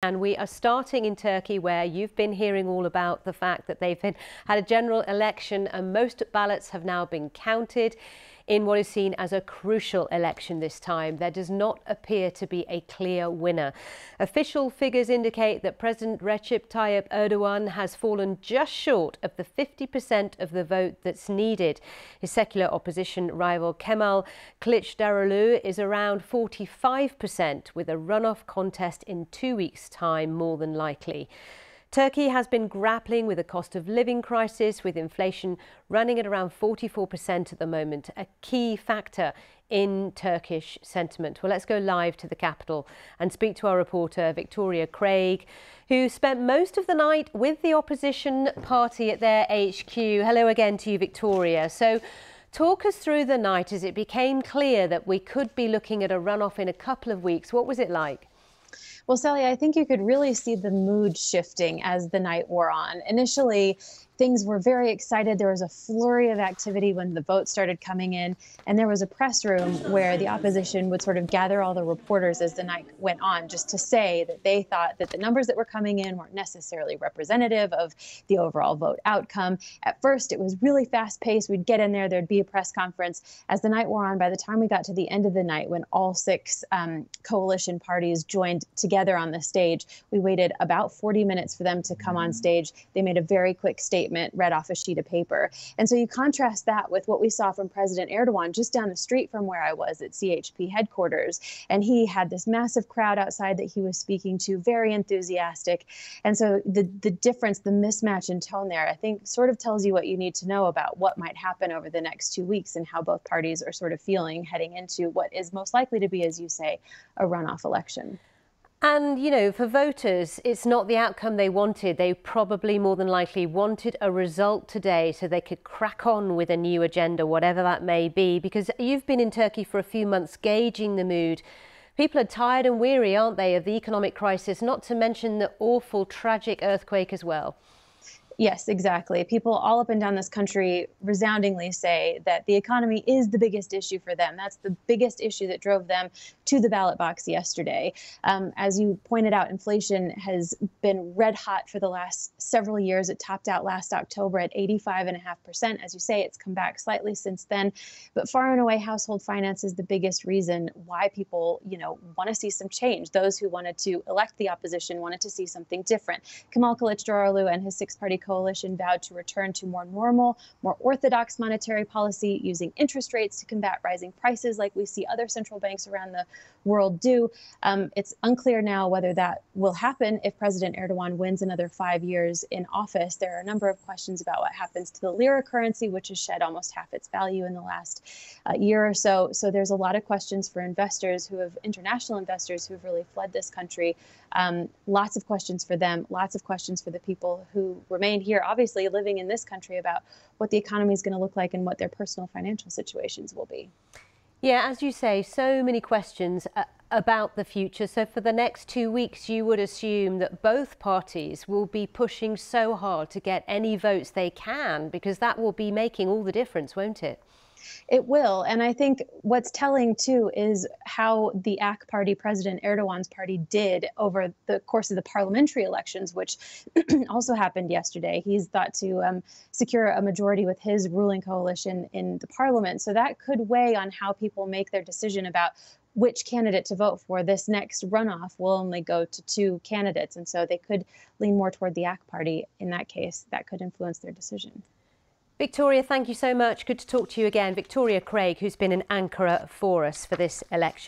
And we are starting in Turkey, where you've been hearing all about the fact that they've had a general election and most ballots have now been counted in what is seen as a crucial election this time. There does not appear to be a clear winner. Official figures indicate that President Recep Tayyip Erdogan has fallen just short of the 50% of the vote that's needed. His secular opposition rival Kemal Kılıçdaroğlu is around 45%, with a runoff contest in two weeks' time more than likely. Turkey has been grappling with a cost of living crisis, with inflation running at around 44% at the moment, a key factor in Turkish sentiment. Well, let's go live to the capital and speak to our reporter, Victoria Craig, who spent most of the night with the opposition party at their HQ. Hello again to you, Victoria. So, Talk us through the night as it became clear that we could be looking at a runoff in a couple of weeks. What was it like? Well, Sally, I think you could really see the mood shifting as the night wore on. Initially, things were very excited. There was a flurry of activity when the votes started coming in, and there was a press room where the opposition would sort of gather all the reporters as the night went on, just to say that they thought that the numbers that were coming in weren't necessarily representative of the overall vote outcome. At first, it was really fast paced. We'd get in there, there'd be a press conference. As the night wore on, by the time we got to the end of the night, when all six um, coalition parties joined together on the stage, we waited about 40 minutes for them to come on stage. They made a very quick statement statement read off a sheet of paper. And so you contrast that with what we saw from President Erdogan just down the street from where I was at CHP headquarters. And he had this massive crowd outside that he was speaking to, very enthusiastic. And so the, the difference, the mismatch in tone there, I think sort of tells you what you need to know about what might happen over the next two weeks and how both parties are sort of feeling heading into what is most likely to be, as you say, a runoff election. And, you know, for voters, it's not the outcome they wanted. They probably more than likely wanted a result today so they could crack on with a new agenda, whatever that may be. Because you've been in Turkey for a few months gauging the mood. People are tired and weary, aren't they, of the economic crisis, not to mention the awful, tragic earthquake as well. Yes, exactly. People all up and down this country resoundingly say that the economy is the biggest issue for them. That's the biggest issue that drove them to the ballot box yesterday. Um, as you pointed out, inflation has been red hot for the last several years. It topped out last October at 85.5%. As you say, it's come back slightly since then. But far and away, household finance is the biggest reason why people, you know, want to see some change. Those who wanted to elect the opposition wanted to see something different. Kemal Kılıçdaroğlu and his six-party coalition vowed to return to more normal, more orthodox monetary policy using interest rates to combat rising prices like we see other central banks around the world do. Um, it's unclear now whether that will happen if President Erdogan wins another five years in office. There are a number of questions about what happens to the lira currency, which has shed almost half its value in the last uh, year or so. So there's a lot of questions for investors who have international investors who have really fled this country. Um, lots of questions for them, lots of questions for the people who remain remain here, obviously living in this country, about what the economy is going to look like and what their personal financial situations will be. Yeah, as you say, so many questions uh, about the future. So for the next two weeks, you would assume that both parties will be pushing so hard to get any votes they can, because that will be making all the difference, won't it? It will. And I think what's telling too is how the AK party, President Erdogan's party, did over the course of the parliamentary elections, which also happened yesterday. He's thought to um, secure a majority with his ruling coalition in the parliament. So that could weigh on how people make their decision about which candidate to vote for. This next runoff will only go to two candidates. And so they could lean more toward the AK party in that case. That could influence their decision. Victoria, thank you so much. Good to talk to you again. Victoria Craig, who's been an anchor for us for this election.